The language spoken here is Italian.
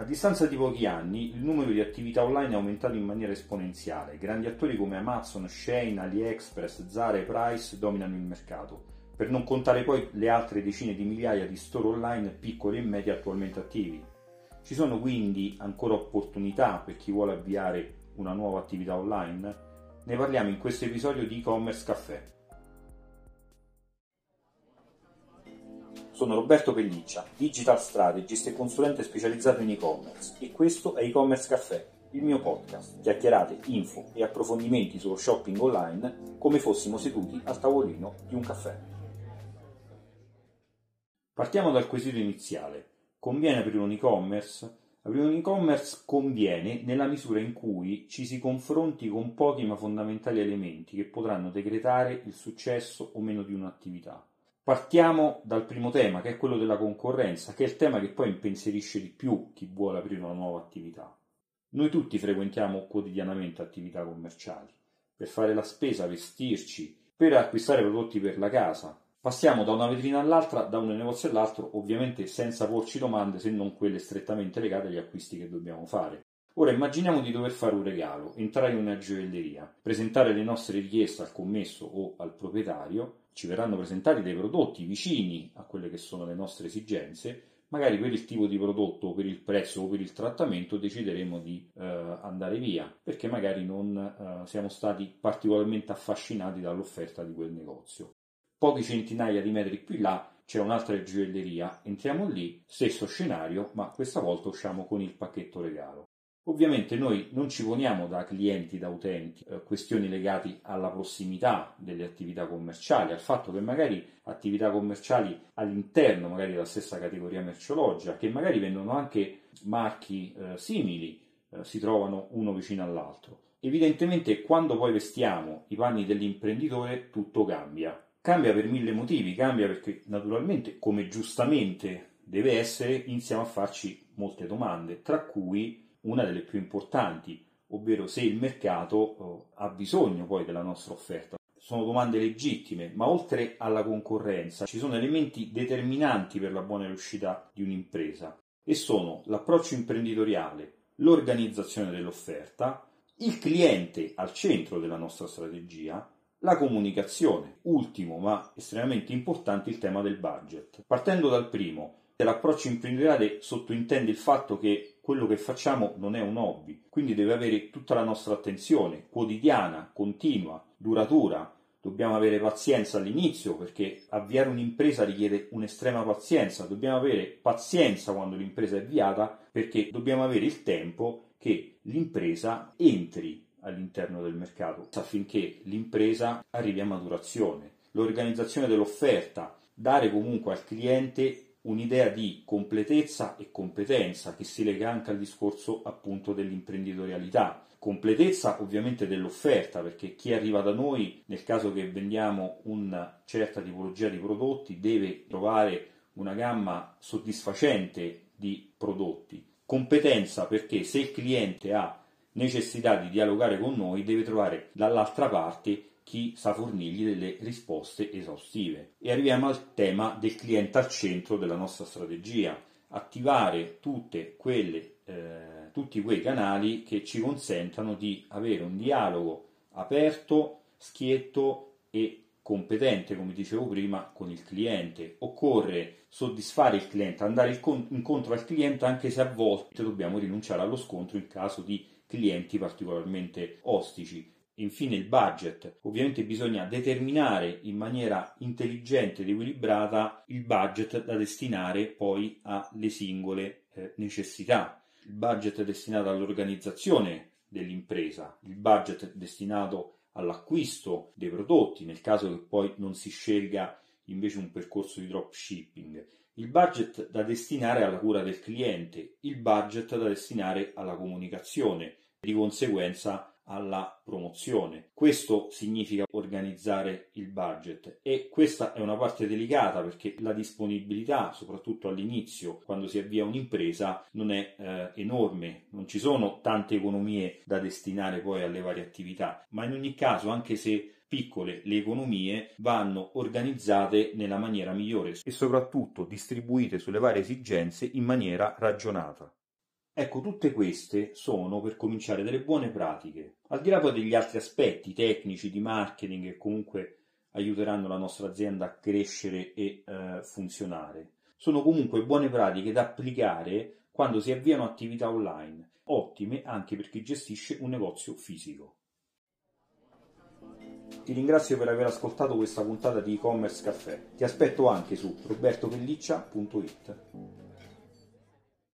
A distanza di pochi anni, il numero di attività online è aumentato in maniera esponenziale. Grandi attori come Amazon, Shane, AliExpress, Zara e Price dominano il mercato, per non contare poi le altre decine di migliaia di store online piccoli e medi attualmente attivi. Ci sono quindi ancora opportunità per chi vuole avviare una nuova attività online? Ne parliamo in questo episodio di e-commerce caffè. Sono Roberto Pelliccia, digital strategist e consulente specializzato in e-commerce e questo è e-commerce caffè, il mio podcast, chiacchierate, info e approfondimenti sullo shopping online come fossimo seduti al tavolino di un caffè. Partiamo dal quesito iniziale. Conviene aprire un e-commerce? Aprire un e-commerce conviene nella misura in cui ci si confronti con pochi ma fondamentali elementi che potranno decretare il successo o meno di un'attività. Partiamo dal primo tema, che è quello della concorrenza, che è il tema che poi impensierisce di più chi vuole aprire una nuova attività. Noi tutti frequentiamo quotidianamente attività commerciali, per fare la spesa, vestirci, per acquistare prodotti per la casa. Passiamo da una vetrina all'altra, da un negozio all'altro, ovviamente senza porci domande se non quelle strettamente legate agli acquisti che dobbiamo fare. Ora immaginiamo di dover fare un regalo, entrare in una gioielleria, presentare le nostre richieste al commesso o al proprietario, ci verranno presentati dei prodotti vicini a quelle che sono le nostre esigenze, magari per il tipo di prodotto, per il prezzo o per il trattamento decideremo di eh, andare via perché magari non eh, siamo stati particolarmente affascinati dall'offerta di quel negozio. Pochi centinaia di metri più in là c'è un'altra gioielleria, entriamo lì, stesso scenario, ma questa volta usciamo con il pacchetto regalo. Ovviamente noi non ci poniamo da clienti, da utenti, eh, questioni legate alla prossimità delle attività commerciali, al fatto che magari attività commerciali all'interno magari della stessa categoria merceologica, che magari vendono anche marchi eh, simili, eh, si trovano uno vicino all'altro. Evidentemente quando poi vestiamo i panni dell'imprenditore tutto cambia. Cambia per mille motivi, cambia perché naturalmente, come giustamente deve essere, iniziamo a farci molte domande, tra cui una delle più importanti, ovvero se il mercato eh, ha bisogno poi della nostra offerta. Sono domande legittime, ma oltre alla concorrenza ci sono elementi determinanti per la buona riuscita di un'impresa e sono l'approccio imprenditoriale, l'organizzazione dell'offerta, il cliente al centro della nostra strategia, la comunicazione, ultimo ma estremamente importante il tema del budget. Partendo dal primo, l'approccio imprenditoriale sottointende il fatto che quello che facciamo non è un hobby, quindi deve avere tutta la nostra attenzione quotidiana, continua, duratura. Dobbiamo avere pazienza all'inizio perché avviare un'impresa richiede un'estrema pazienza, dobbiamo avere pazienza quando l'impresa è avviata perché dobbiamo avere il tempo che l'impresa entri all'interno del mercato affinché l'impresa arrivi a maturazione. L'organizzazione dell'offerta, dare comunque al cliente un'idea di completezza e competenza che si lega anche al discorso appunto dell'imprenditorialità. Completezza ovviamente dell'offerta, perché chi arriva da noi, nel caso che vendiamo una certa tipologia di prodotti, deve trovare una gamma soddisfacente di prodotti. Competenza perché se il cliente ha necessità di dialogare con noi, deve trovare dall'altra parte chi sa fornirgli delle risposte esaustive. E arriviamo al tema del cliente al centro della nostra strategia, attivare quelle, eh, tutti quei canali che ci consentano di avere un dialogo aperto, schietto e competente, come dicevo prima, con il cliente. Occorre soddisfare il cliente, andare incontro al cliente anche se a volte dobbiamo rinunciare allo scontro in caso di clienti particolarmente ostici Infine il budget. Ovviamente bisogna determinare in maniera intelligente ed equilibrata il budget da destinare poi alle singole eh, necessità. Il budget destinato all'organizzazione dell'impresa, il budget destinato all'acquisto dei prodotti, nel caso che poi non si scelga invece un percorso di dropshipping, il budget da destinare alla cura del cliente, il budget da destinare alla comunicazione, di conseguenza alla promozione. Questo significa organizzare il budget e questa è una parte delicata perché la disponibilità, soprattutto all'inizio, quando si avvia un'impresa, non è eh, enorme, non ci sono tante economie da destinare poi alle varie attività, ma in ogni caso, anche se piccole le economie vanno organizzate nella maniera migliore e soprattutto distribuite sulle varie esigenze in maniera ragionata. Ecco, tutte queste sono per cominciare delle buone pratiche, al di là poi degli altri aspetti tecnici di marketing che comunque aiuteranno la nostra azienda a crescere e eh, funzionare. Sono comunque buone pratiche da applicare quando si avviano attività online, ottime anche per chi gestisce un negozio fisico. Ti ringrazio per aver ascoltato questa puntata di e-commerce caffè. Ti aspetto anche su robertopelliccia.it.